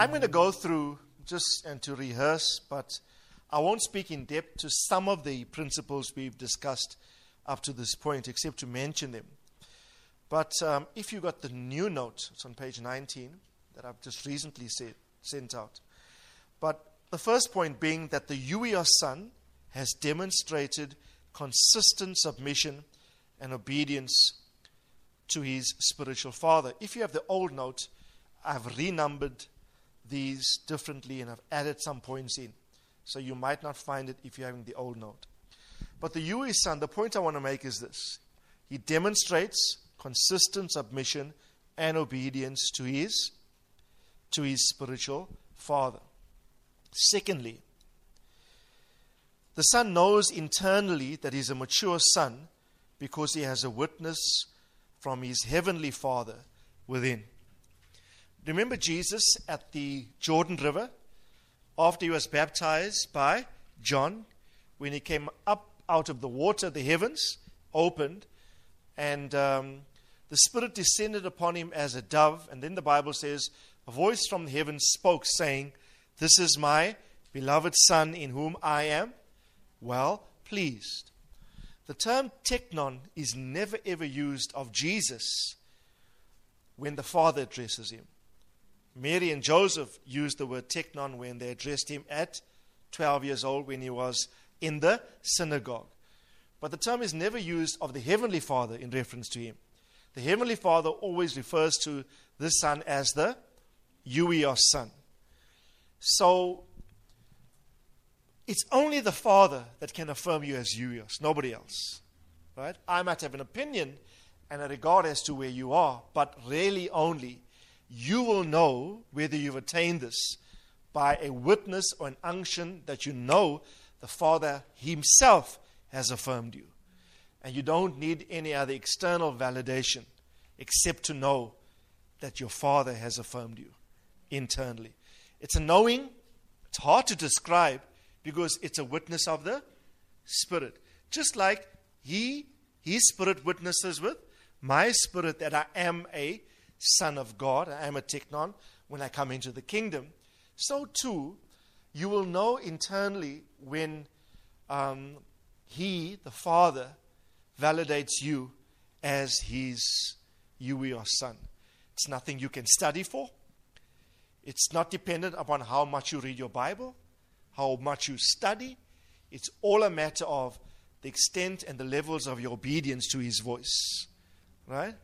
I'm going to go through just and to rehearse, but I won't speak in depth to some of the principles we've discussed up to this point, except to mention them. But um, if you got the new note, it's on page 19 that I've just recently said, sent out. But the first point being that the Uios son has demonstrated consistent submission and obedience to his spiritual father. If you have the old note, I've renumbered these differently and I've added some points in. So you might not find it if you're having the old note. But the Uios son, the point I want to make is this. He demonstrates consistent submission and obedience to his to his spiritual father. Secondly, the son knows internally that he's a mature son because he has a witness from his heavenly father within. Remember Jesus at the Jordan River after he was baptized by John when he came up out of the water, the heavens opened, and um, the Spirit descended upon him as a dove. And then the Bible says, A voice from the heavens spoke, saying, This is my beloved Son in whom I am well pleased. The term teknon is never ever used of Jesus when the Father addresses him. Mary and Joseph used the word teknon when they addressed him at 12 years old when he was in the synagogue. But the term is never used of the Heavenly Father in reference to him. The Heavenly Father always refers to the Son as the Uios Son. So it's only the Father that can affirm you as Uios, nobody else. Right? I might have an opinion and a regard as to where you are, but really only you will know whether you've attained this by a witness or an unction that you know the Father Himself has affirmed you. And you don't need any other external validation except to know that your Father has affirmed you internally. It's a knowing, it's hard to describe because it's a witness of the Spirit. Just like He, His Spirit witnesses with my spirit that I am a Son of God, I am a teknon when I come into the kingdom, so too you will know internally when um, He, the Father, validates you as His Uios Son. It's nothing you can study for. It's not dependent upon how much you read your Bible, how much you study. It's all a matter of the extent and the levels of your obedience to His voice. Right?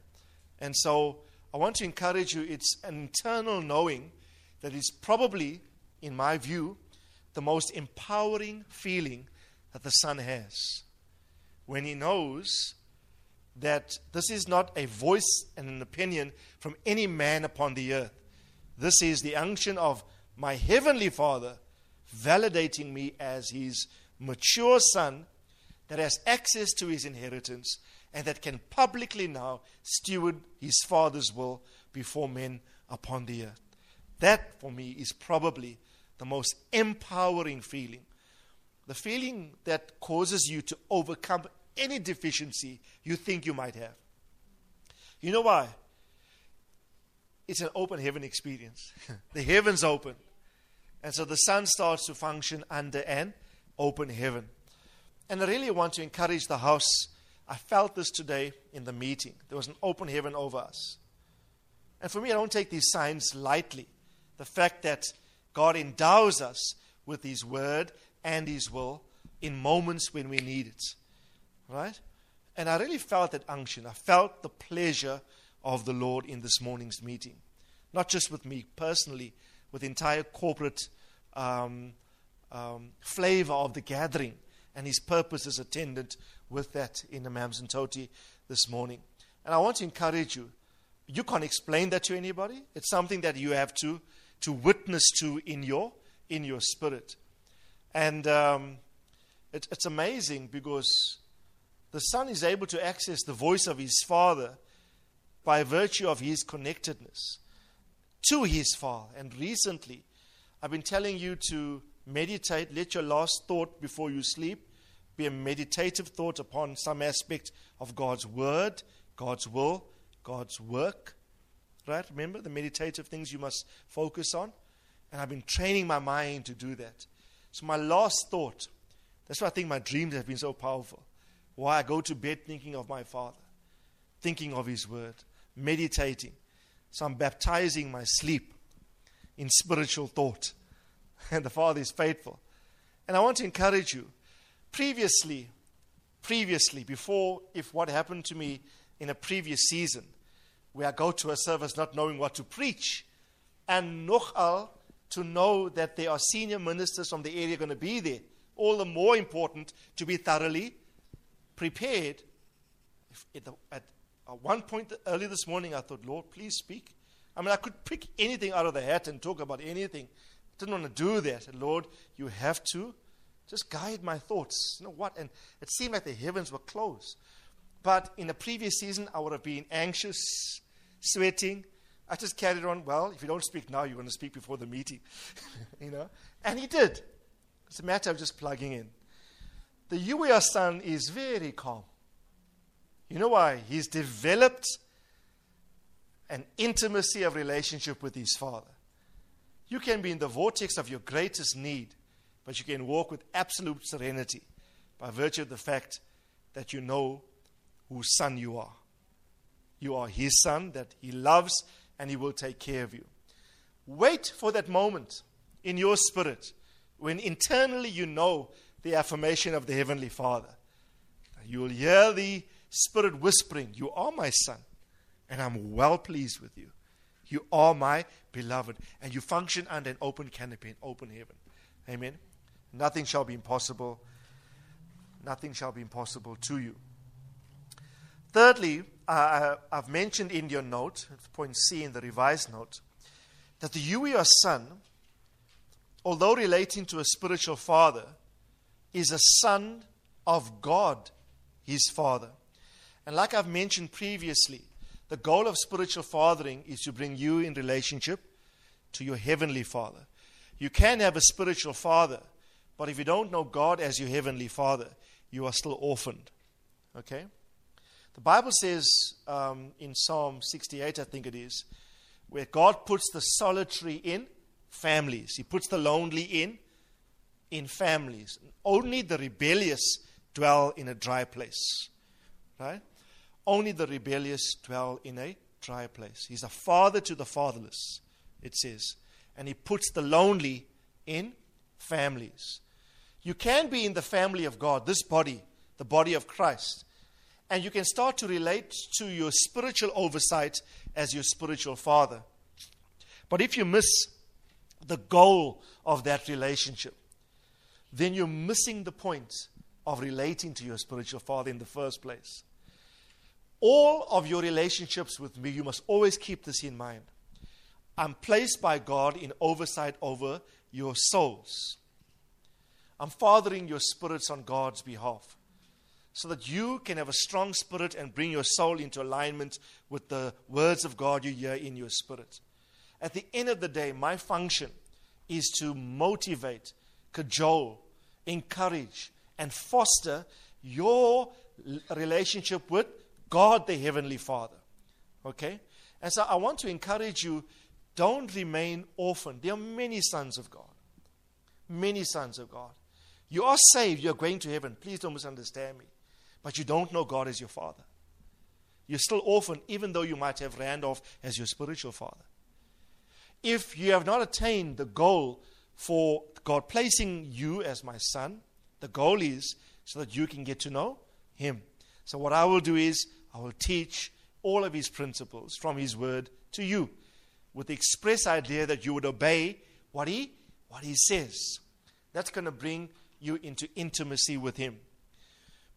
And so I want to encourage you, it's an internal knowing that is probably, in my view, the most empowering feeling that the Son has. When he knows that this is not a voice and an opinion from any man upon the earth. This is the unction of my heavenly Father validating me as his mature son that has access to his inheritance and that can publicly now steward his Father's will before men upon the earth. That, for me, is probably the most empowering feeling. The feeling that causes you to overcome any deficiency you think you might have. You know why? It's an open heaven experience. the heavens open. And so the son starts to function under an open heaven. And I really want to encourage the house I felt this today in the meeting. There was an open heaven over us. And for me, I don't take these signs lightly. The fact that God endows us with His word and His will in moments when we need it. Right? And I really felt that unction. I felt the pleasure of the Lord in this morning's meeting. Not just with me personally, with the entire corporate um, um, flavor of the gathering and his purpose is attendant with that in the Amanzimtoti this morning. And I want to encourage you. You can't explain that to anybody. It's something that you have to to witness to in your, in your spirit. And um, it, it's amazing because the son is able to access the voice of his father by virtue of his connectedness to his father. And recently, I've been telling you to meditate, let your last thought before you sleep be a meditative thought upon some aspect of God's word, God's will, God's work. Right? Remember the meditative things you must focus on? And I've been training my mind to do that. So, my last thought that's why I think my dreams have been so powerful. Why I go to bed thinking of my Father, thinking of His Word, meditating. So, I'm baptizing my sleep in spiritual thought. And the Father is faithful. And I want to encourage you. Previously, previously, before, if what happened to me in a previous season, where I go to a service not knowing what to preach, and nochal to know that there are senior ministers from the area going to be there, all the more important to be thoroughly prepared. At, one point early this morning, I thought, Lord, please speak. I mean, I could pick anything out of the hat and talk about anything. Didn't want to do that. And Lord, you have to just guide my thoughts. You know what? And it seemed like the heavens were closed. But in the previous season, I would have been anxious, sweating. I just carried on. Well, if you don't speak now, you're going to speak before the meeting. you know? And he did. It's a matter of just plugging in. The Uios son is very calm. You know why? He's developed an intimacy of relationship with his father. You can be in the vortex of your greatest need, but you can walk with absolute serenity by virtue of the fact that you know whose son you are. You are his son that he loves and he will take care of you. Wait for that moment in your spirit when internally you know the affirmation of the Heavenly Father. You will hear the Spirit whispering, You are my son, and I'm well pleased with you. You are my beloved, and you function under an open canopy, an open heaven. Amen. Nothing shall be impossible. Nothing shall be impossible to you. Thirdly, uh, I've mentioned in your note, point C in the revised note, that the Uios son although relating to a spiritual father, is a son of God, his father. And like I've mentioned previously, the goal of spiritual fathering is to bring you in relationship to your heavenly father. You can have a spiritual father, but if you don't know God as your heavenly father, you are still orphaned. Okay? The Bible says um, in Psalm 68, I think it is, where God puts the solitary in families. He puts the lonely in in families. Only the rebellious dwell in a dry place. Right? Only the rebellious dwell in a dry place. He's a father to the fatherless, it says. And he puts the lonely in families. You can be in the family of God, this body, the body of Christ, and you can start to relate to your spiritual oversight as your spiritual father. But if you miss the goal of that relationship, then you're missing the point of relating to your spiritual father in the first place. All of your relationships with me, you must always keep this in mind. I'm placed by God in oversight over your souls. I'm fathering your spirits on God's behalf so that you can have a strong spirit and bring your soul into alignment with the words of God you hear in your spirit. At the end of the day, my function is to motivate, cajole, encourage, and foster your relationship with God the Heavenly Father. Okay? And so I want to encourage you don't remain orphaned. There are many sons of God. Many sons of God. You are saved, you're going to heaven. Please don't misunderstand me. But you don't know God as your Father. You're still orphaned, even though you might have Randolph as your spiritual father if you have not attained the goal for God placing you as my son, the goal is so that you can get to know Him. So, what I will do is, I will teach all of His principles from His word to you with the express idea that you would obey what He, what he says. That's going to bring you into intimacy with Him.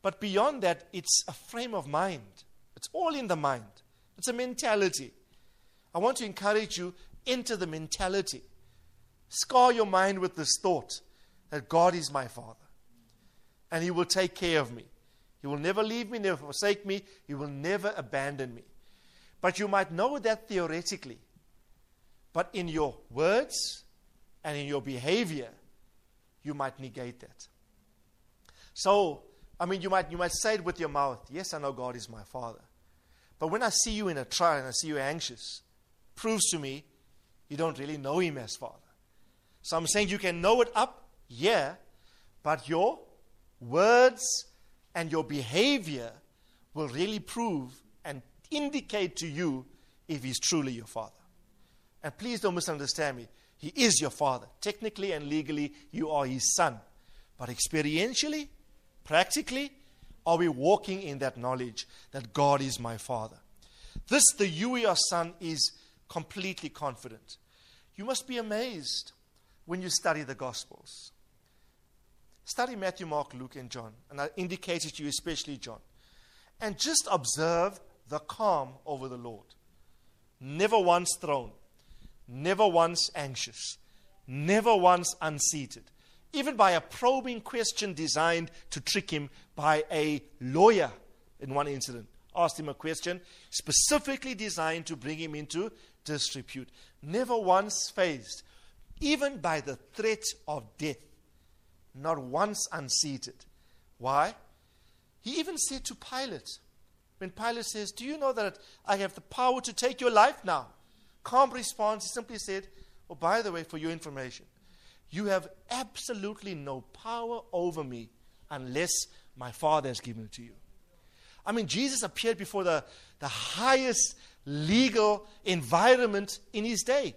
But beyond that, it's a frame of mind. It's all in the mind. It's a mentality. I want to encourage you into the mentality, scar your mind with this thought that God is my Father and He will take care of me. He will never leave me, never forsake me, He will never abandon me. But you might know that theoretically, but in your words and in your behavior, you might negate that. So, I mean, you might, you might say it with your mouth, Yes, I know God is my Father. But when I see you in a trial and I see you anxious, proves to me you don't really know Him as Father. So I'm saying you can know it up, yeah, but your words and your behavior will really prove and indicate to you if He's truly your Father. And please don't misunderstand me. He is your Father. Technically and legally, you are His Son. But experientially, practically, are we walking in that knowledge that God is my Father? This, the you, your Son, is completely confident. You must be amazed when you study the Gospels. Study Matthew, Mark, Luke, and John. And I indicated to you, especially John. And just observe the calm over the Lord. Never once thrown, never once anxious, never once unseated even by a probing question designed to trick him by a lawyer in one incident. Asked him a question specifically designed to bring him into disrepute. Never once faced, even by the threat of death. Not once unseated. Why? He even said to Pilate, when Pilate says, Do you know that I have the power to take your life now? Calm response, he simply said, Oh, by the way, for your information, you have absolutely no power over me unless my Father has given it to you. I mean, Jesus appeared before the, the highest legal environment in his day.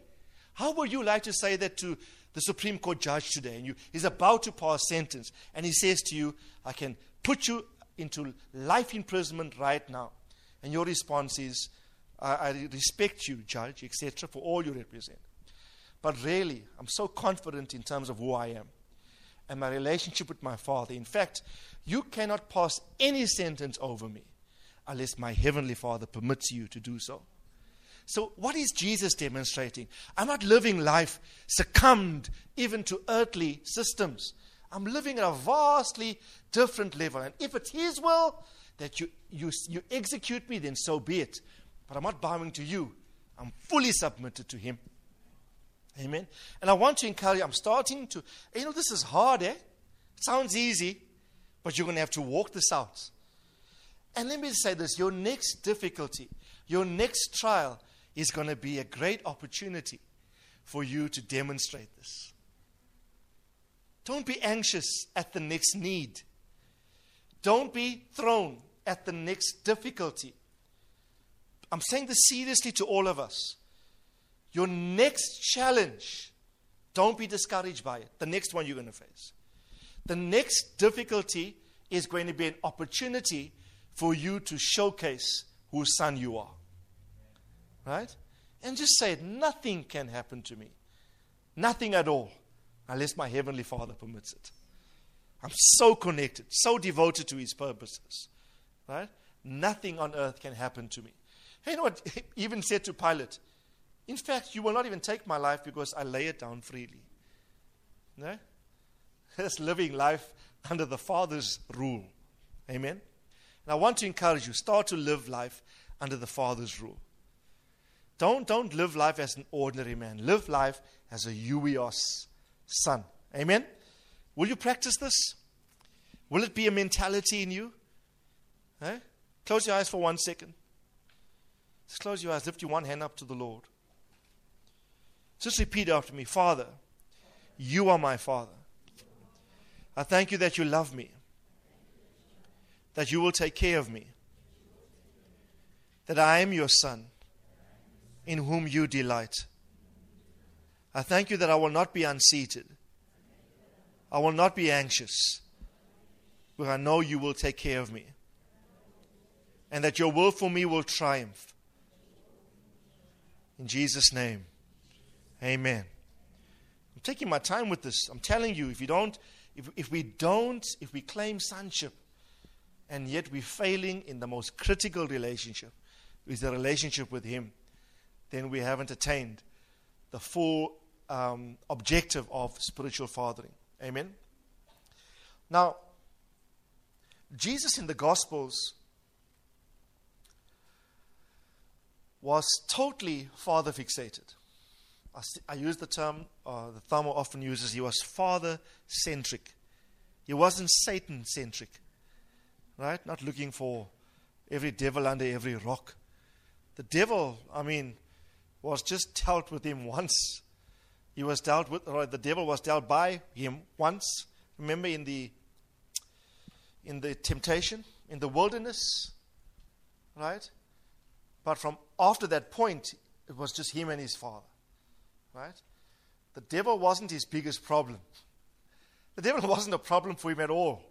How would you like to say that to the Supreme Court judge today? And you, he's about to pass sentence, and he says to you, I can put you into life imprisonment right now. And your response is, I, I respect you, judge, etc., for all you represent. But really, I'm so confident in terms of who I am and my relationship with my Father. In fact, you cannot pass any sentence over me unless my Heavenly Father permits you to do so. So, what is Jesus demonstrating? I'm not living life succumbed even to earthly systems. I'm living at a vastly different level. And if it's His will that you, you, you execute me, then so be it. But I'm not bowing to you, I'm fully submitted to Him. Amen. And I want to encourage you, I'm starting to, you know, this is hard, eh? It sounds easy, but you're going to have to walk this out. And let me say this your next difficulty, your next trial is going to be a great opportunity for you to demonstrate this. Don't be anxious at the next need. Don't be thrown at the next difficulty. I'm saying this seriously to all of us. Your next challenge, don't be discouraged by it. The next one you're going to face. The next difficulty is going to be an opportunity for you to showcase whose son you are. Right? And just say, nothing can happen to me. Nothing at all, unless my Heavenly Father permits it. I'm so connected, so devoted to His purposes. Right? Nothing on earth can happen to me. You know what? He even said to Pilate, in fact, you will not even take my life because I lay it down freely. No? That's living life under the Father's rule. Amen? And I want to encourage you start to live life under the Father's rule. Don't, don't live life as an ordinary man. Live life as a huios son. Amen? Will you practice this? Will it be a mentality in you? Eh? Close your eyes for one second. Just close your eyes. Lift your one hand up to the Lord. Just repeat after me Father, you are my Father. I thank you that you love me, that you will take care of me, that I am your Son, in whom you delight. I thank you that I will not be unseated. I will not be anxious, but I know you will take care of me, and that your will for me will triumph. In Jesus' name. Amen. I'm taking my time with this. I'm telling you, if you don't, if, if we don't, if we claim sonship, and yet we're failing in the most critical relationship, is the relationship with Him, then we haven't attained the full um, objective of spiritual fathering. Amen. Now, Jesus in the Gospels was totally father fixated. I, use the term, uh, the Thumb often uses, he was father centric. He wasn't Satan centric, right? Not looking for every devil under every rock. The devil, I mean, was just dealt with him once. He was dealt with, or the devil was dealt by him once. Remember in the in the temptation in the wilderness, right? But from after that point, it was just him and his father, right? The devil wasn't his biggest problem. The devil wasn't a problem for him at all.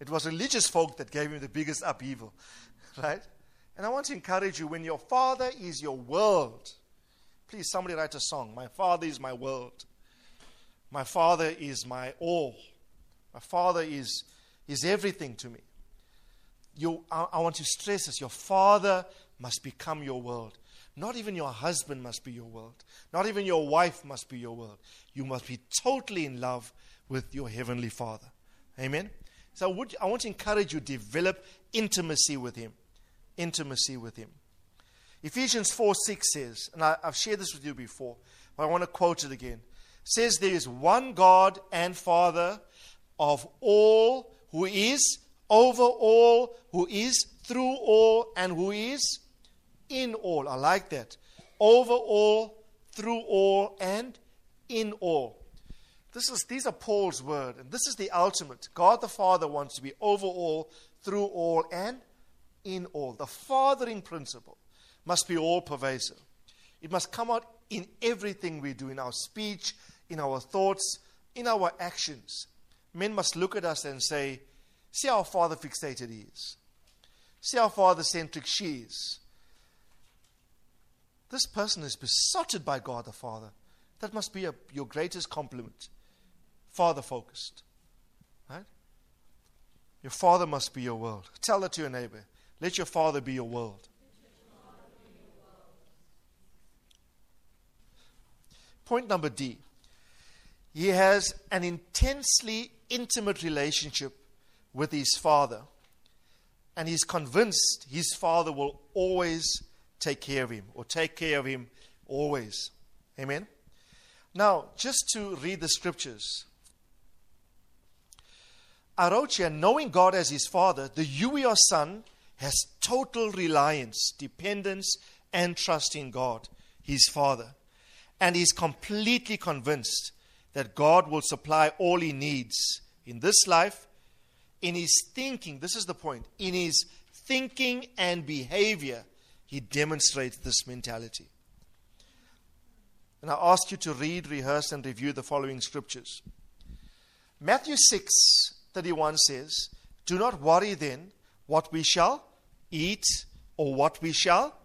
It was religious folk that gave him the biggest upheaval, right? And I want to encourage you when your father is your world, please somebody write a song. My father is my world. My father is my all. My father is, is everything to me. You, I, I want to stress this your father must become your world. Not even your husband must be your world. Not even your wife must be your world. You must be totally in love with your heavenly Father. Amen. So would, I want to encourage you develop intimacy with Him. Intimacy with Him. Ephesians 4 6 says, and I, I've shared this with you before, but I want to quote it again. Says, There is one God and Father of all, who is over all, who is through all, and who is in all. I like that. Over all, through all, and in all. This is, these are Paul's word, and this is the ultimate. God the Father wants to be over all, through all, and in all. The fathering principle must be all pervasive. It must come out in everything we do, in our speech, in our thoughts, in our actions. Men must look at us and say, See how father fixated he is. See how father centric she is. This person is besotted by God the Father. That must be a, your greatest compliment. Father focused. Right? Your father must be your world. Tell that to your neighbor. Let your father be your world. Point number D. He has an intensely intimate relationship with his father, and he's convinced his father will always take care of him or take care of him always. Amen. Now, just to read the scriptures. I wrote here, knowing God as his father, the Uios son has total reliance, dependence, and trust in God, his father. And he's completely convinced that God will supply all he needs in this life, in his thinking. This is the point. In his thinking and behavior, he demonstrates this mentality. And I ask you to read, rehearse, and review the following scriptures. Matthew 6 31 says, Do not worry then what we shall eat, or what we shall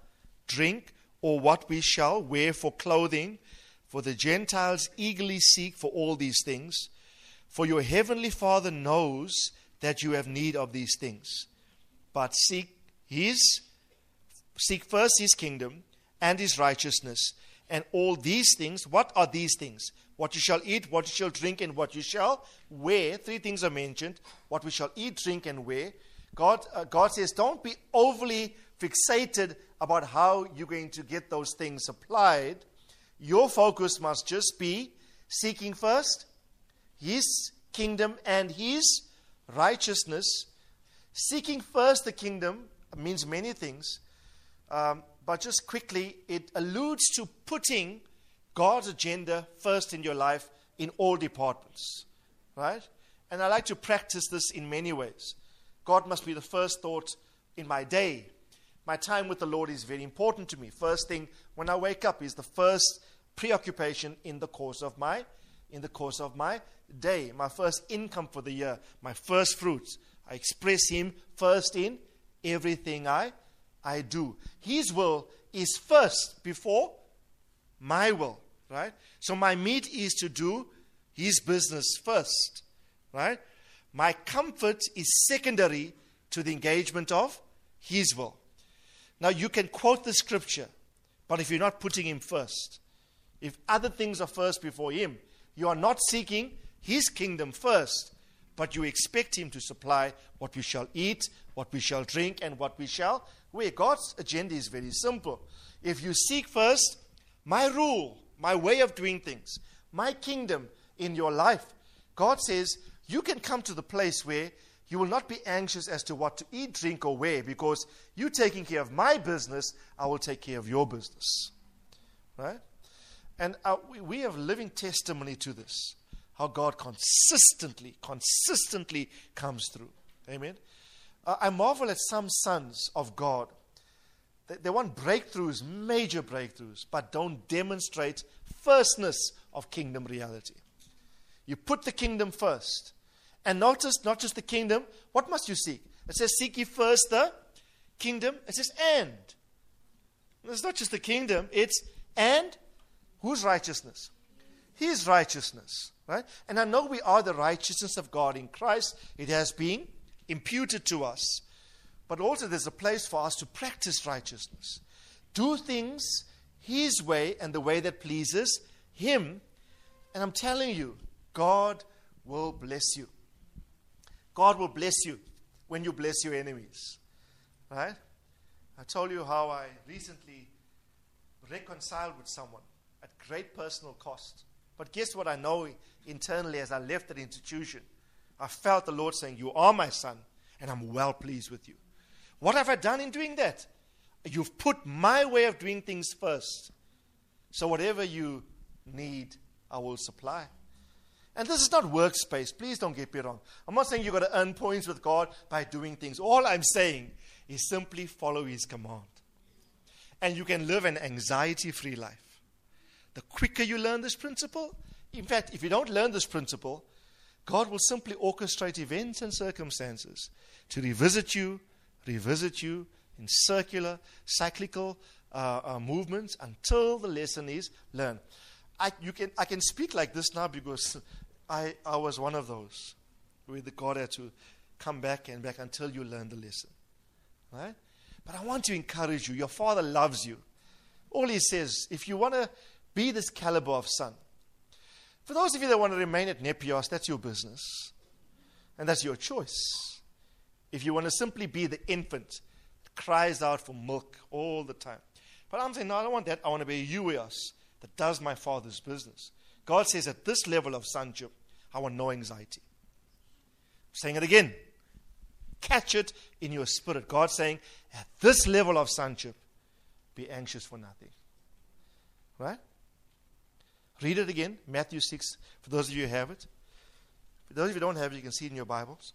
drink, or what we shall wear for clothing, for the Gentiles eagerly seek for all these things. For your heavenly Father knows that you have need of these things. But seek his Seek first his kingdom and his righteousness, and all these things. What are these things? What you shall eat, what you shall drink, and what you shall wear. Three things are mentioned what we shall eat, drink, and wear. God, uh, God says, don't be overly fixated about how you're going to get those things supplied. Your focus must just be seeking first His kingdom and His righteousness. Seeking first the kingdom means many things. Um, but just quickly, it alludes to putting God's agenda first in your life in all departments. Right? And I like to practice this in many ways. God must be the first thought in my day. My time with the Lord is very important to me. First thing when I wake up is the first preoccupation in the course of my in the course of my day. My first income for the year, my first fruits. I express him first in everything I I do. His will is first before my will, right? So my meat is to do his business first, right? My comfort is secondary to the engagement of his will. Now you can quote the scripture, but if you're not putting him first, if other things are first before Him, you are not seeking His kingdom first, but you expect Him to supply what we shall eat, what we shall drink, and what we shall wear. God's agenda is very simple. If you seek first my rule, my way of doing things, my kingdom in your life, God says you can come to the place where you will not be anxious as to what to eat, drink, or wear because you taking care of my business, I will take care of your business. Right? And uh, we, we have living testimony to this how God consistently, consistently comes through. Amen. Uh, I marvel at some sons of God. They, they want breakthroughs, major breakthroughs, but don't demonstrate firstness of kingdom reality. You put the kingdom first. And notice, not just the kingdom, what must you seek? It says, Seek ye first the kingdom. It says, and. It's not just the kingdom, it's and whose righteousness? His righteousness. Right? And I know we are the righteousness of God in Christ. It has been imputed to us. But also, there's a place for us to practice righteousness. Do things His way and the way that pleases Him. And I'm telling you, God will bless you. God will bless you when you bless your enemies. Right? I told you how I recently reconciled with someone at great personal cost. But guess what I know internally as I left that institution? I felt the Lord saying, You are my son, and I'm well pleased with you. What have I done in doing that? You've put my way of doing things first. So whatever you need, I will supply. And this is not workspace. Please don't get me wrong. I'm not saying you've got to earn points with God by doing things. All I'm saying is simply follow His command. And you can live an anxiety free life. The quicker you learn this principle, in fact, if you don't learn this principle, God will simply orchestrate events and circumstances to revisit you, revisit you in circular, cyclical uh, uh, movements until the lesson is learned. I, you can, I can speak like this now because I, I was one of those where God had to come back and back until you learn the lesson. Right? But I want to encourage you. Your father loves you. All he says, if you want to be this caliber of son, for those of you that want to remain at Nepios, that's your business. And that's your choice. If you want to simply be the infant that cries out for milk all the time. But I'm saying, no, I don't want that. I want to be a Uios that does my father's business. God says, at this level of sonship, I want no anxiety. I'm saying it again. Catch it in your spirit. God saying, at this level of sonship, be anxious for nothing. Right? Read it again, Matthew 6, for those of you who have it. For those of you who don't have it, you can see it in your Bibles.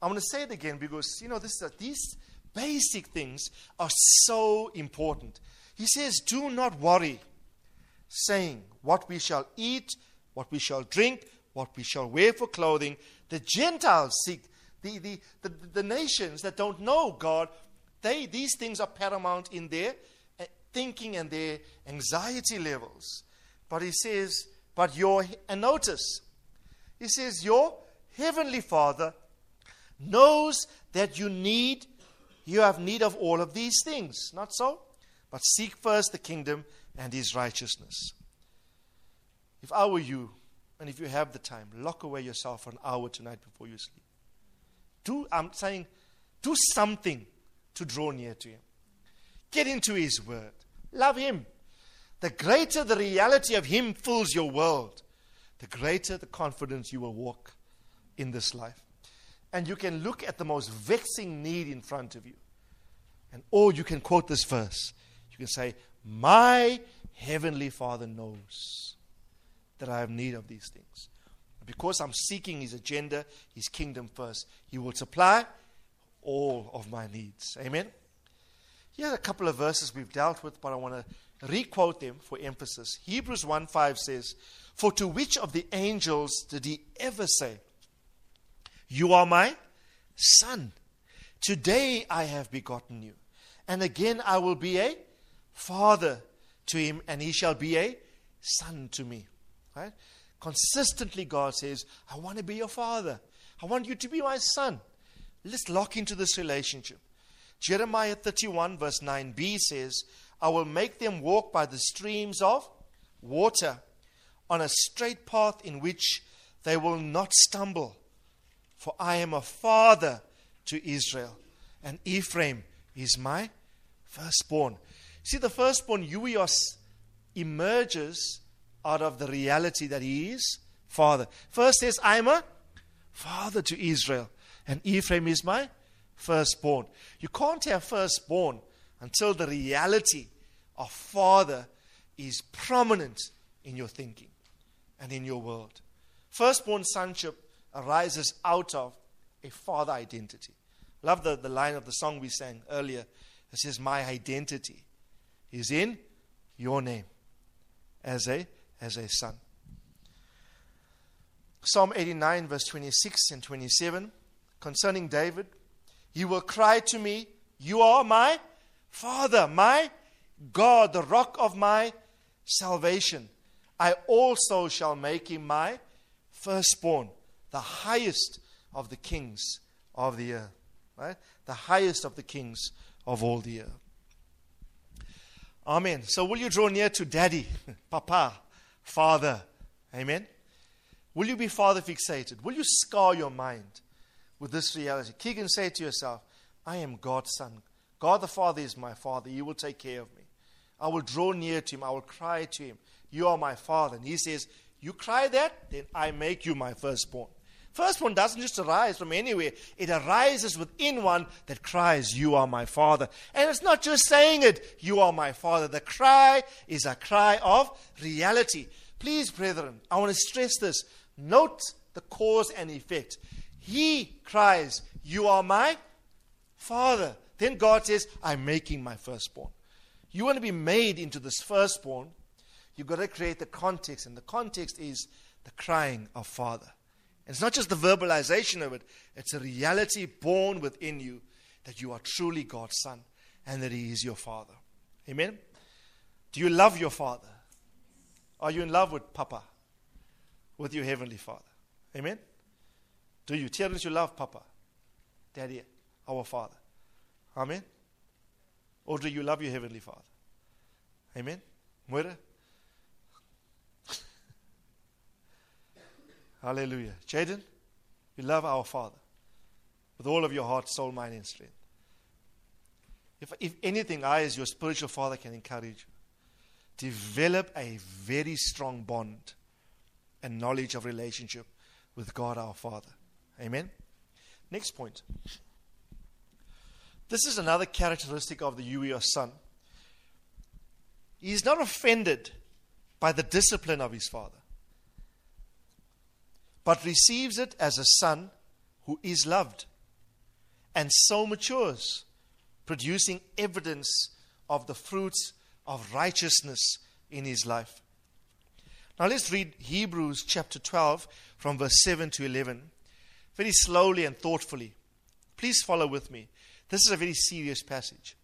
I'm going to say it again because, you know, this, uh, these basic things are so important. He says, Do not worry, saying, What we shall eat, what we shall drink, what we shall wear for clothing. The Gentiles seek, the, the, the, the nations that don't know God, they, these things are paramount in their uh, thinking and their anxiety levels. But he says, but your, and notice, he says, your heavenly Father knows that you need, you have need of all of these things. Not so? But seek first the kingdom and his righteousness. If I were you, and if you have the time, lock away yourself for an hour tonight before you sleep. Do, I'm saying, do something to draw near to him. Get into his word. Love him the greater the reality of Him fills your world, the greater the confidence you will walk in this life. And you can look at the most vexing need in front of you. And or you can quote this verse. You can say, My heavenly Father knows that I have need of these things. Because I'm seeking His agenda, His kingdom first, He will supply all of my needs. Amen. Here are a couple of verses we've dealt with, but I want to requote them for emphasis. Hebrews 1 5 says, For to which of the angels did he ever say, You are my son? Today I have begotten you. And again I will be a father to him, and he shall be a son to me. Right? Consistently, God says, I want to be your father. I want you to be my son. Let's lock into this relationship. Jeremiah 31, verse 9b says, I will make them walk by the streams of water on a straight path in which they will not stumble. For I am a father to Israel, and Ephraim is my firstborn. See, the firstborn, Uios, emerges out of the reality that he is father. First says, I'm a father to Israel, and Ephraim is my firstborn. You can't have firstborn until the reality of father is prominent in your thinking and in your world. Firstborn sonship arises out of a father identity. Love the, the line of the song we sang earlier. It says, My identity is in your name as a, as a son. Psalm 89, verse 26 and 27, concerning David, he will cry to me, You are my Father, my God, the rock of my salvation. I also shall make him my firstborn, the highest of the kings of the earth. Right? The highest of the kings of all the earth. Amen. So will you draw near to daddy, papa, father? Amen. Will you be father fixated? Will you scar your mind with this reality? Keegan, say to yourself, I am God's son. God the Father is my father. He will take care of me. I will draw near to him. I will cry to him. You are my father. And he says, You cry that, then I make you my firstborn. Firstborn doesn't just arise from anywhere, it arises within one that cries, You are my father. And it's not just saying it, You are my father. The cry is a cry of reality. Please, brethren, I want to stress this. Note the cause and effect. He cries, You are my father. Then God says, I'm making my firstborn. You want to be made into this firstborn, you've got to create the context. And the context is the crying of Father. It's not just the verbalization of it, it's a reality born within you that you are truly God's son and that He is your Father. Amen? Do you love your Father? Are you in love with Papa? With your Heavenly Father? Amen? Do you? Tell us you love Papa, Daddy, our Father. Amen? Or do you love your Heavenly Father? Amen? Muere? Hallelujah. Jaden, you love our Father with all of your heart, soul, mind, and strength. If, if anything, I, as your spiritual father, can encourage you, develop a very strong bond and knowledge of relationship with God our Father. Amen? Next point. This is another characteristic of the Uios son. He is not offended by the discipline of his father but receives it as a son who is loved and so matures, producing evidence of the fruits of righteousness in his life. Now let's read Hebrews chapter 12 from verse 7 to 11, very slowly and thoughtfully. Please follow with me. This is a very serious passage.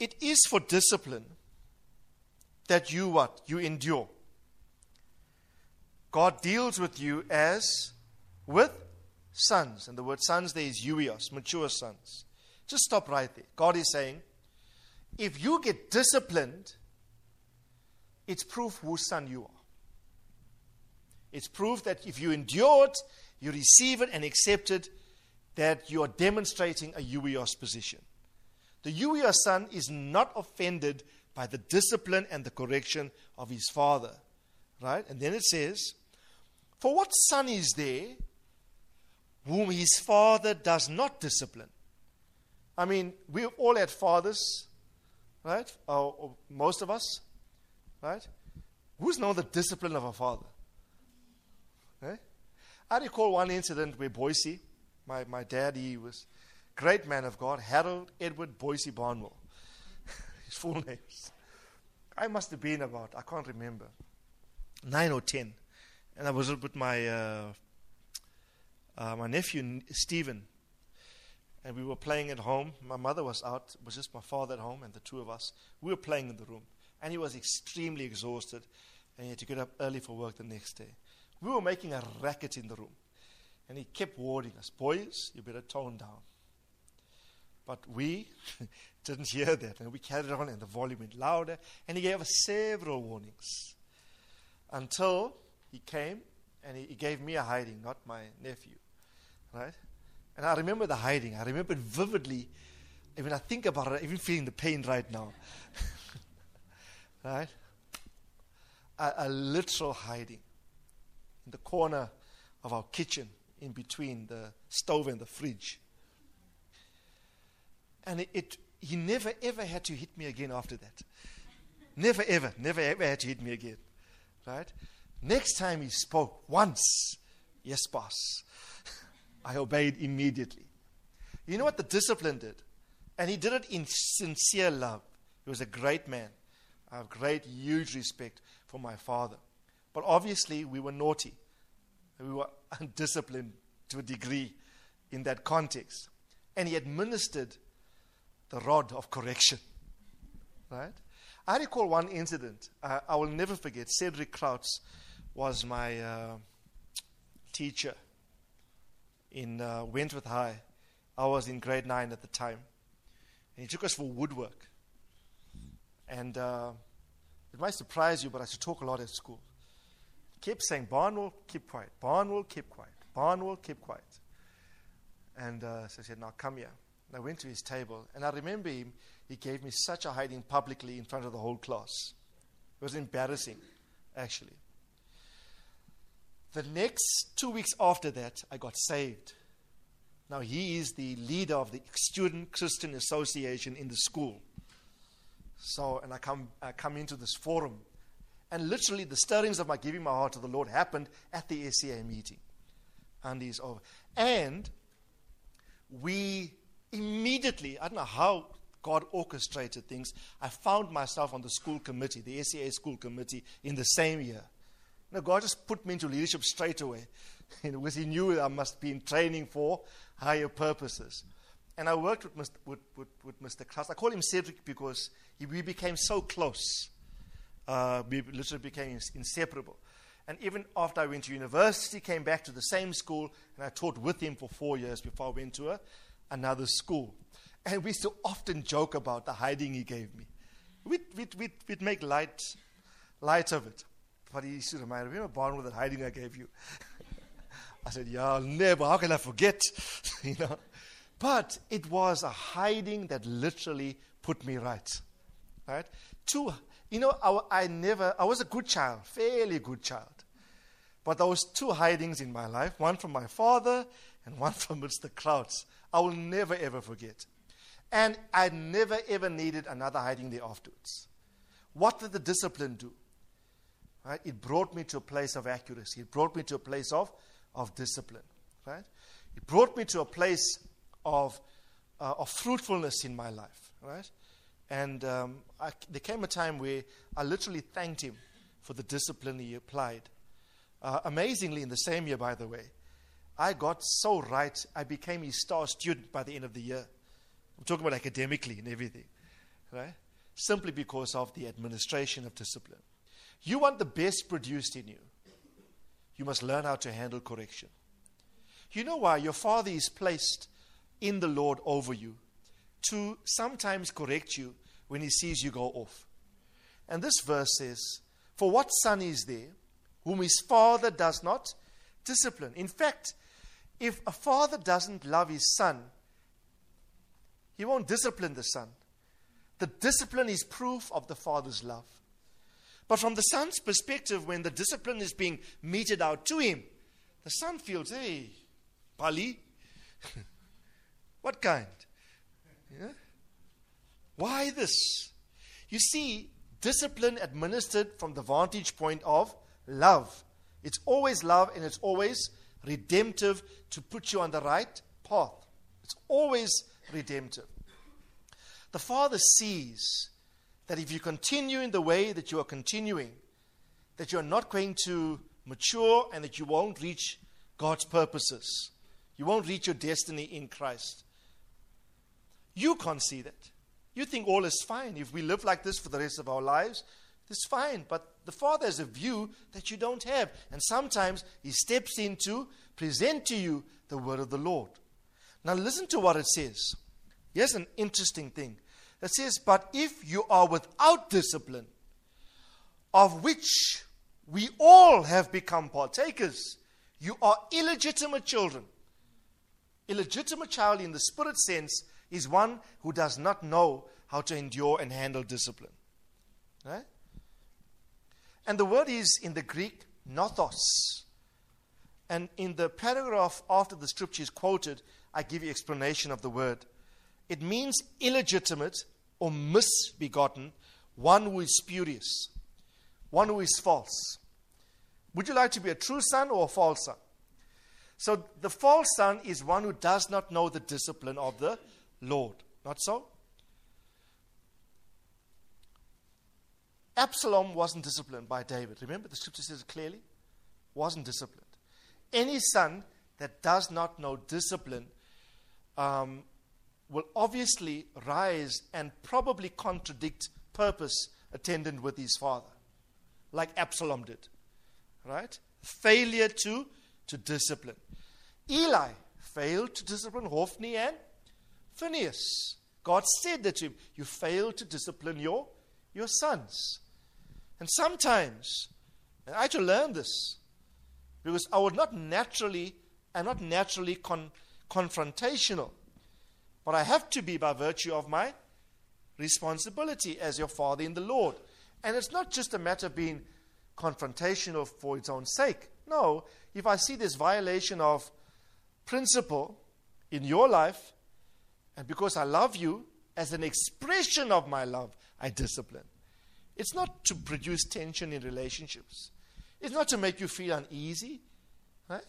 It is for discipline that you what? You endure. God deals with you as with sons. And the word sons there is uios, mature sons. Just stop right there. God is saying, if you get disciplined, it's proof whose son you are. It's proof that if you endure it, you receive it and accept it, that you are demonstrating a uios position. The uios son is not offended by the discipline and the correction of his father. Right? And then it says, For what son is there whom his father does not discipline? I mean, we've all had fathers, right? Or, or most of us, right? Who's known the discipline of a father? Eh? I recall one incident where Boise, my, my dad, he was great man of God, Harold Edward Boise Barnwell. His full names. I must have been about, I can't remember nine or ten, and I was with my uh, uh, my nephew Stephen, and we were playing at home. My mother was out; it was just my father at home and the two of us. We were playing in the room, and he was extremely exhausted, and he had to get up early for work the next day. We were making a racket in the room, and he kept warning us, "Boys, you better tone down. But we didn't hear that, and we carried on, and the volume went louder, and he gave us several warnings until he came and he, he gave me a hiding, not my nephew. Right? And I remember the hiding. I remember it vividly. Even I think about it, even feeling the pain right now. right? A, a literal hiding in the corner of our kitchen, in between the stove and the fridge. And it, it, he never ever had to hit me again after that. Never ever, never ever had to hit me again. Right? Next time he spoke, once, yes, boss. I obeyed immediately. You know what the discipline did? And he did it in sincere love. He was a great man. I have great, huge respect for my father. But obviously, we were naughty. We were undisciplined to a degree in that context. And he administered the rod of correction. Right? I recall one incident uh, I will never forget. Cedric Krauts was my uh, teacher in uh, Wentworth High. I was in grade 9 at the time. And he took us for woodwork. And uh, it might surprise you, but I to talk a lot at school. Kept saying, Barnwell, keep quiet. Barnwell, keep quiet. Barnwell, keep quiet. And uh, so I said, now come here. And I went to his table. And I remember him, he gave me such a hiding publicly in front of the whole class. It was embarrassing, actually. The next two weeks after that, I got saved. Now, he is the leader of the Student Christian Association in the school. So, and I come, I come into this forum. And literally, the stirrings of my giving my heart to the Lord happened at the SCA meeting. And he's over. And we immediately, I don't know how God orchestrated things, I found myself on the school committee, the SCA school committee, in the same year. Now, God just put me into leadership straight away because He knew I must be in training for higher purposes. And I worked with Mr. With, with, with Mr. Klaus. I call him Cedric because he, we became so close. Uh, we literally became inseparable. And even after I went to university, came back to the same school, and I taught with him for four years before I went to a, another school. And we still often joke about the hiding he gave me. We'd, we'd, we'd, we'd make light, light of it. But he used to remind me, Barn with that hiding I gave you? I said, yeah, I'll never, how can I forget? you know? But it was a hiding that literally put me right. Right? Two, you know, I, I never, I was a good child, fairly good child. But there was two hidings in my life, one from my father and one from Mr. Krauts. I will never ever forget. And I never ever needed another hiding there afterwards. What did the discipline do? Right? It brought me to a place of accuracy. It brought me to a place of, of discipline. Right? It brought me to a place of, uh, of fruitfulness in my life. Right? And um, I, there came a time where I literally thanked him for the discipline he applied. Uh, amazingly, in the same year, by the way, I got so right, I became his star student by the end of the year. I'm talking about academically and everything, right? Simply because of the administration of discipline. You want the best produced in you, you must learn how to handle correction. You know why? Your Father is placed in the Lord over you to sometimes correct you when he sees you go off. And this verse says, For what son is there whom his father does not discipline? In fact, if a father doesn't love his son, he won't discipline the son. The discipline is proof of the father's love. But from the son's perspective, when the discipline is being meted out to him, the son feels, hey, Pali, what kind? Yeah? Why this? You see, discipline administered from the vantage point of love. It's always love and it's always redemptive to put you on the right path. It's always redemptive. The Father sees that if you continue in the way that you are continuing, that you're not going to mature and that you won't reach God's purposes. You won't reach your destiny in Christ. You can't see that. You think all is fine. If we live like this for the rest of our lives, it's fine. But the Father has a view that you don't have. And sometimes He steps in to present to you the word of the Lord. Now, listen to what it says Here's an interesting thing. It says, But if you are without discipline, of which we all have become partakers, you are illegitimate children. Illegitimate child, in the spirit sense, is one who does not know how to endure and handle discipline. Right? And the word is in the Greek, nothos. And in the paragraph after the scripture is quoted, I give you explanation of the word. It means illegitimate or misbegotten, one who is spurious, one who is false. Would you like to be a true son or a false son? So the false son is one who does not know the discipline of the Lord. Not so? Absalom wasn't disciplined by David. Remember, the scripture says it clearly? Wasn't disciplined. Any son that does not know discipline um, will obviously rise and probably contradict purpose attendant with his father, like Absalom did. Right? Failure to, to discipline. Eli failed to discipline Hophni and Phineas. God said that to him, You failed to discipline your, your sons. And sometimes, and I had to learn this, because I was not naturally, I'm not naturally con- confrontational. But I have to be by virtue of my responsibility as your father in the Lord. And it's not just a matter of being confrontational for its own sake. No, if I see this violation of principle in your life, and because I love you, as an expression of my love, I discipline. It's not to produce tension in relationships. It's not to make you feel uneasy. Right?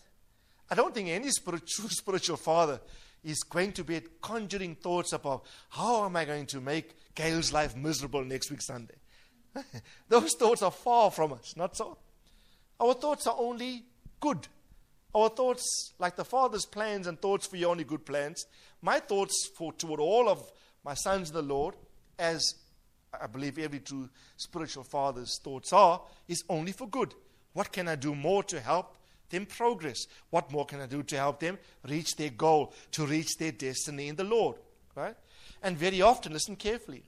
I don't think any spiritual, spiritual father is going to be conjuring thoughts about how am I going to make Gail's life miserable next week Sunday. Those thoughts are far from us, not so. Our thoughts are only good. Our thoughts, like the Father's plans and thoughts for you, only good plans. My thoughts for toward all of my sons in the Lord, as I believe every true spiritual father's thoughts are, is only for good. What can I do more to help them progress? What more can I do to help them reach their goal, to reach their destiny in the Lord? Right? And very often, listen carefully.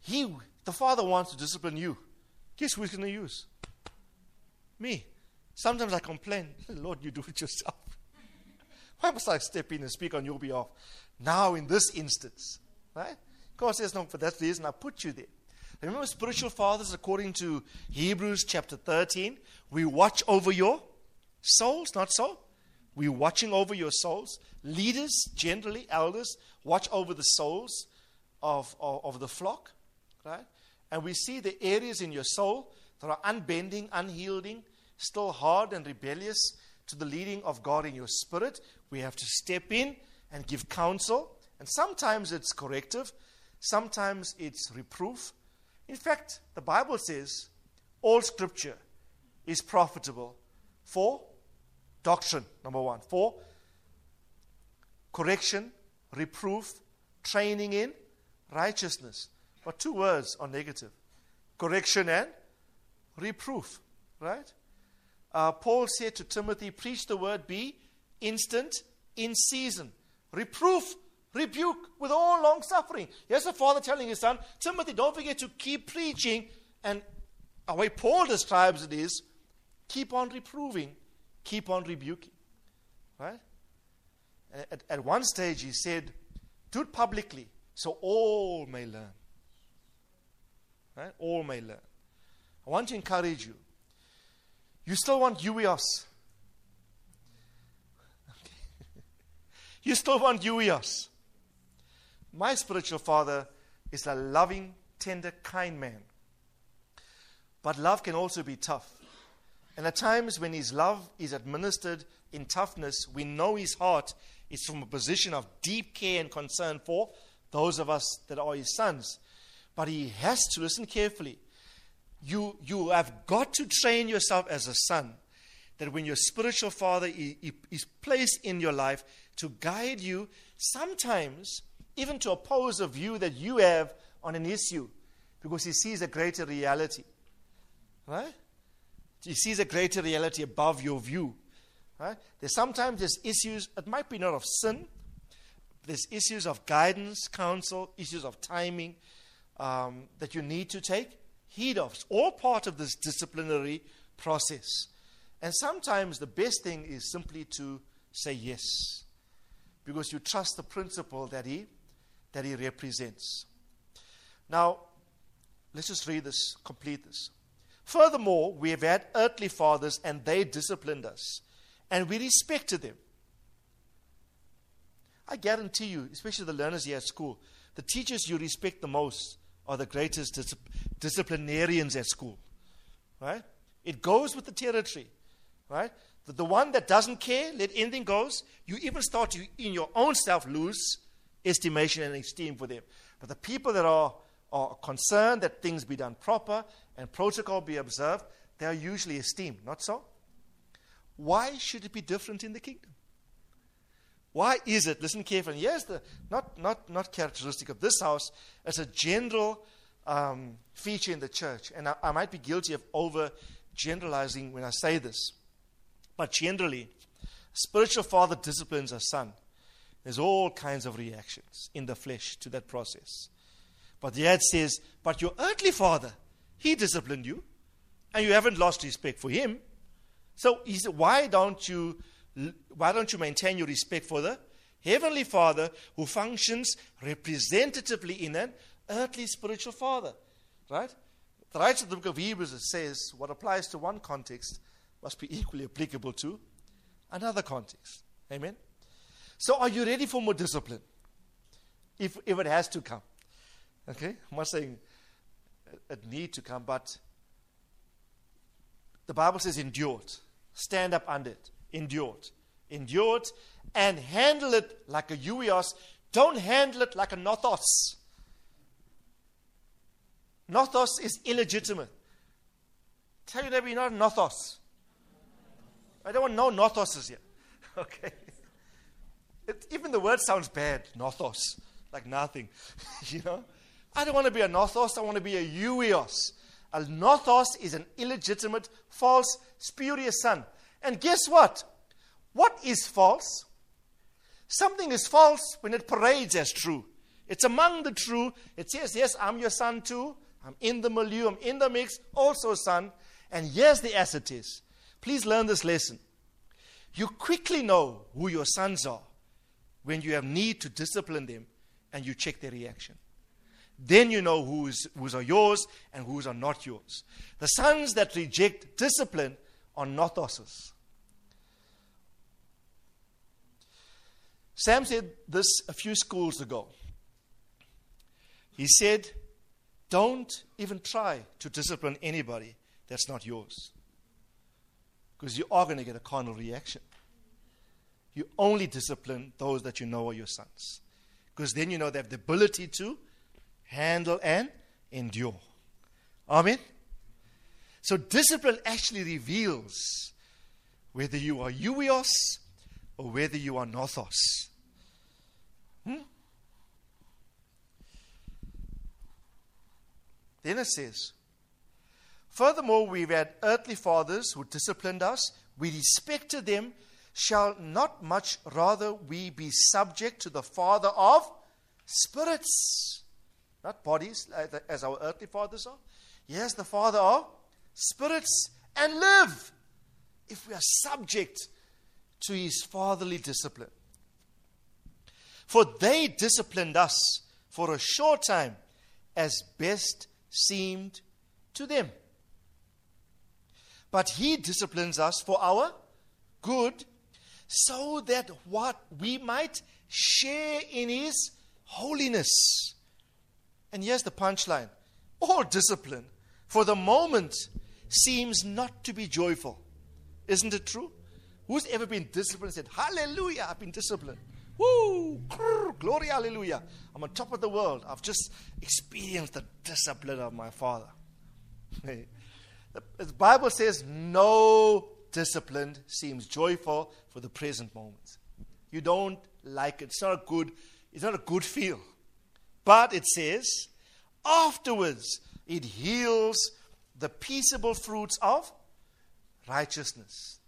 He, the Father wants to discipline you. Guess who he's going to use? Me. Sometimes I complain, Lord, you do it yourself. Why must I step in and speak on your behalf? Now, in this instance, right? God says, No, for that reason I put you there. Remember, spiritual fathers, according to Hebrews chapter 13, we watch over your souls, not so? We're watching over your souls. Leaders, generally elders, watch over the souls of, of, of the flock, right? And we see the areas in your soul that are unbending, unyielding, still hard and rebellious to the leading of God in your spirit. We have to step in and give counsel. And sometimes it's corrective, sometimes it's reproof, in fact, the Bible says all scripture is profitable for doctrine, number one, for correction, reproof, training in righteousness. But two words are negative correction and reproof, right? Uh, Paul said to Timothy, Preach the word, be instant, in season. Reproof, rebuke with all long suffering. Here's the father telling his son, Timothy, don't forget to keep preaching. And the way Paul describes it is, keep on reproving, keep on rebuking. Right? At, at one stage, he said, do it publicly so all may learn. Right? All may learn. I want to encourage you. You still want huios. you still want huios. My spiritual father is a loving, tender, kind man. But love can also be tough. And at times when his love is administered in toughness, we know his heart is from a position of deep care and concern for those of us that are his sons. But he has to listen carefully. You, you have got to train yourself as a son that when your spiritual father is placed in your life to guide you, sometimes even to oppose a view that you have on an issue because he sees a greater reality. Right? He sees a greater reality above your view. Right? There's sometimes there's issues, it might be not of sin, there's issues of guidance, counsel, issues of timing um, that you need to take heed of. It's all part of this disciplinary process. And sometimes the best thing is simply to say yes because you trust the principle that he, that he represents. Now, let's just read this, complete this. Furthermore, we have had earthly fathers and they disciplined us, and we respected them. I guarantee you, especially the learners here at school, the teachers you respect the most are the greatest dis- disciplinarians at school. Right? It goes with the territory. Right? The, the one that doesn't care, let anything goes, you even start to, in your own self, lose estimation and esteem for them. But the people that are, are concerned that things be done proper and protocol be observed, they are usually esteemed, not so? Why should it be different in the kingdom? Why is it? Listen carefully. Yes, the not not not characteristic of this house. It's a general um, feature in the church, and I, I might be guilty of over generalizing when I say this, but generally, spiritual father disciplines a son. There's all kinds of reactions in the flesh to that process. But the ad says, But your earthly father, he disciplined you, and you haven't lost respect for him. So he said, Why don't you why don't you maintain your respect for the Heavenly Father who functions representatively in an earthly spiritual father? Right? The writer of the book of Hebrews says what applies to one context must be equally applicable to another context. Amen? So, are you ready for more discipline? If, if it has to come. Okay? I'm not saying it need to come, but the Bible says endure it. Stand up under it endure it. Endure it and handle it like a huios. Don't handle it like a nothos. Nothos is illegitimate. Tell your neighbor you're not a nothos. I don't want no nothoses here. Okay. It, even the word sounds bad, nothos, like nothing. you know? I don't want to be a nothos, I want to be a huios. A nothos is an illegitimate, false, spurious son. And guess what? What is false? Something is false when it parades as true. It's among the true. It says, Yes, I'm your son too. I'm in the milieu, I'm in the mix, also son. And here's the asset is. Please learn this lesson. You quickly know who your sons are when you have need to discipline them and you check their reaction. Then you know whose, whose are yours and whose are not yours. The sons that reject discipline are not nothoses. Sam said this a few schools ago. He said, Don't even try to discipline anybody that's not yours. Because you are going to get a carnal reaction. You only discipline those that you know are your sons. Because then you know they have the ability to handle and endure. Amen? So discipline actually reveals whether you are huios or whether you are nothos. Hmm? Then it says, Furthermore, we've had earthly fathers who disciplined us. We respected them. Shall not much rather we be subject to the Father of spirits? Not bodies, as our earthly fathers are. Yes, the Father of spirits and live if we are subject to his fatherly discipline. For they disciplined us for a short time as best seemed to them. But he disciplines us for our good, so that what we might share in his holiness. And here's the punchline all discipline for the moment seems not to be joyful. Isn't it true? Who's ever been disciplined said, Hallelujah, I've been disciplined? Woo! Glory, hallelujah. I'm on top of the world. I've just experienced the discipline of my Father. the Bible says, No discipline seems joyful for the present moment. You don't like it. It's not a good, it's not a good feel. But it says, afterwards, it heals the peaceable fruits of righteousness.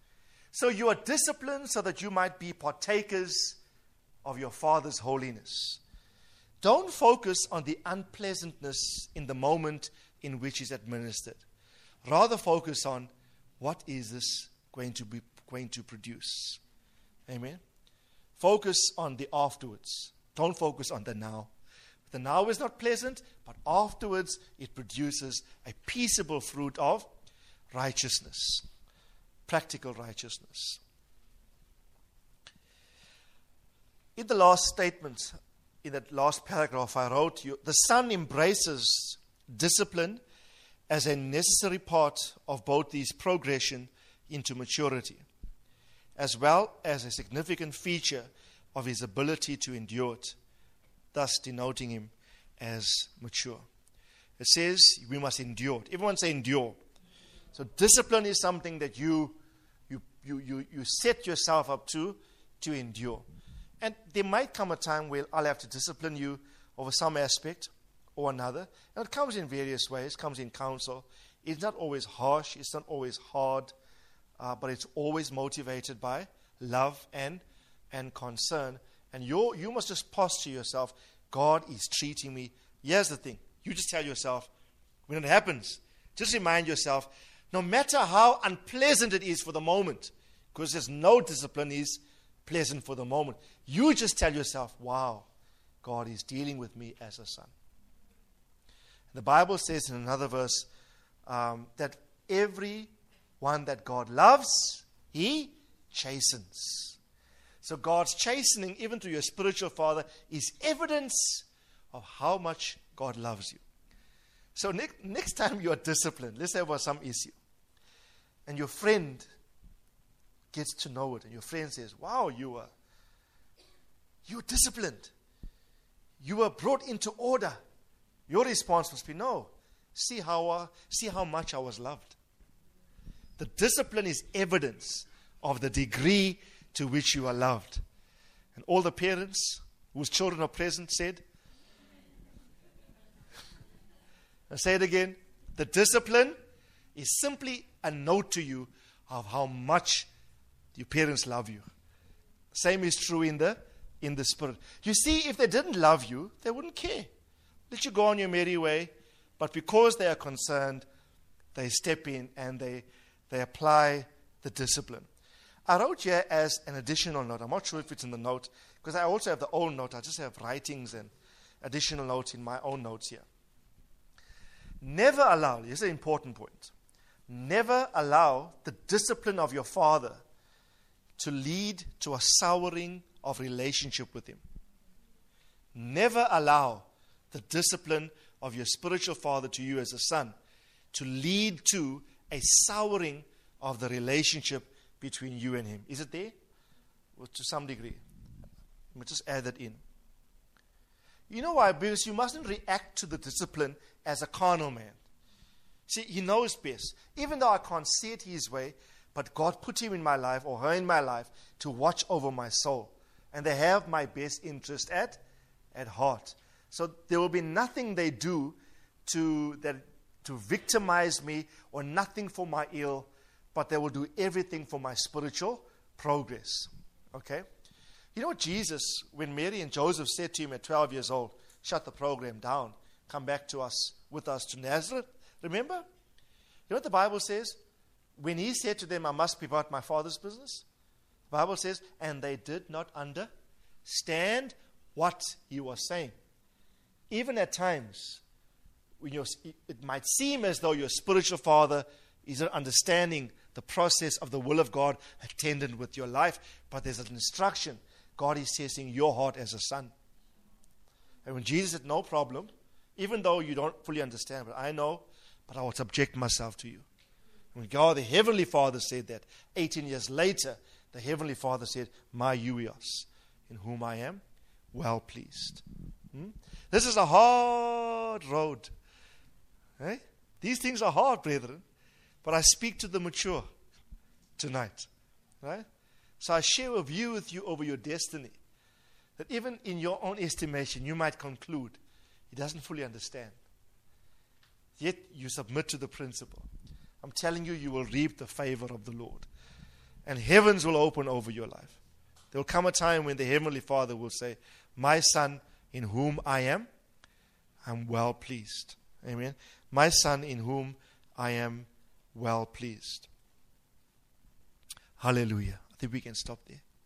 So you are disciplined so that you might be partakers of your Father's holiness. Don't focus on the unpleasantness in the moment in which is administered. Rather focus on what is this going to be going to produce. Amen. Focus on the afterwards. Don't focus on the now. The now is not pleasant, but afterwards it produces a peaceable fruit of righteousness, practical righteousness. In the last statement, in that last paragraph I wrote you, the Son embraces discipline as a necessary part of both these progression into maturity, as well as a significant feature of his ability to endure it, thus denoting him as mature. It says we must endure it. Everyone say endure. So discipline is something that you you you you, you set yourself up to to endure. And there might come a time where I'll have to discipline you over some aspect or another. And it comes in various ways, it comes in counsel. It's not always harsh, it's not always hard, uh, but it's always motivated by love and, and concern. And you you must just posture yourself God is treating me. Here's the thing you just tell yourself, when it happens, just remind yourself, no matter how unpleasant it is for the moment, because there's no discipline is pleasant for the moment, you just tell yourself, wow, God is dealing with me as a son. The Bible says in another verse um, that every one that God loves, He chastens. So God's chastening, even to your spiritual father, is evidence of how much God loves you. So next, next time you are disciplined, let's say about some issue, and your friend gets to know it, and your friend says, Wow, you are you are disciplined. You were brought into order. Your response must be no. See how, uh, see how much I was loved. The discipline is evidence of the degree to which you are loved. And all the parents whose children are present said, I say it again. The discipline is simply a note to you of how much your parents love you. Same is true in the in the spirit. You see, if they didn't love you, they wouldn't care. Let you go on your merry way. But because they are concerned, they step in and they, they apply the discipline. I wrote here as an additional note. I'm not sure if it's in the note, because I also have the old note. I just have writings and additional notes in my own notes here. Never allow, here's an important point. Never allow the discipline of your father to lead to a souring of relationship with Him. Never allow the discipline of your spiritual father to you as a son to lead to a souring of the relationship between you and him. Is it there? Well, to some degree. Let me just add that in. You know why? Because you mustn't react to the discipline as a carnal man. See, he knows best. Even though I can't see it his way, but God put him in my life or her in my life to watch over my soul and they have my best interest at, at heart. So there will be nothing they do to, that, to victimize me or nothing for my ill, but they will do everything for my spiritual progress. Okay? You know, Jesus, when Mary and Joseph said to him at 12 years old, shut the program down, come back to us, with us to Nazareth, remember? You know what the Bible says? When he said to them, I must be about my father's business, the Bible says, and they did not understand what he was saying. Even at times, it might seem as though your spiritual father isn't understanding the process of the will of God attendant with your life, but there's an instruction. God is testing your heart as a son. And when Jesus said, No problem, even though you don't fully understand, but I know, but I will subject myself to you. And When God, the Heavenly Father, said that, 18 years later, the Heavenly Father said, My Huios, in whom I am well pleased. Hmm? This is a hard road. Eh? These things are hard, brethren, but I speak to the mature tonight. Right? So I share a view with you over your destiny that even in your own estimation, you might conclude he doesn't fully understand. Yet you submit to the principle. I'm telling you, you will reap the favor of the Lord and heavens will open over your life. There will come a time when the Heavenly Father will say, My Son, in whom I am, I'm well pleased. Amen. My Son, in whom I am well pleased. Hallelujah. I think we can stop there.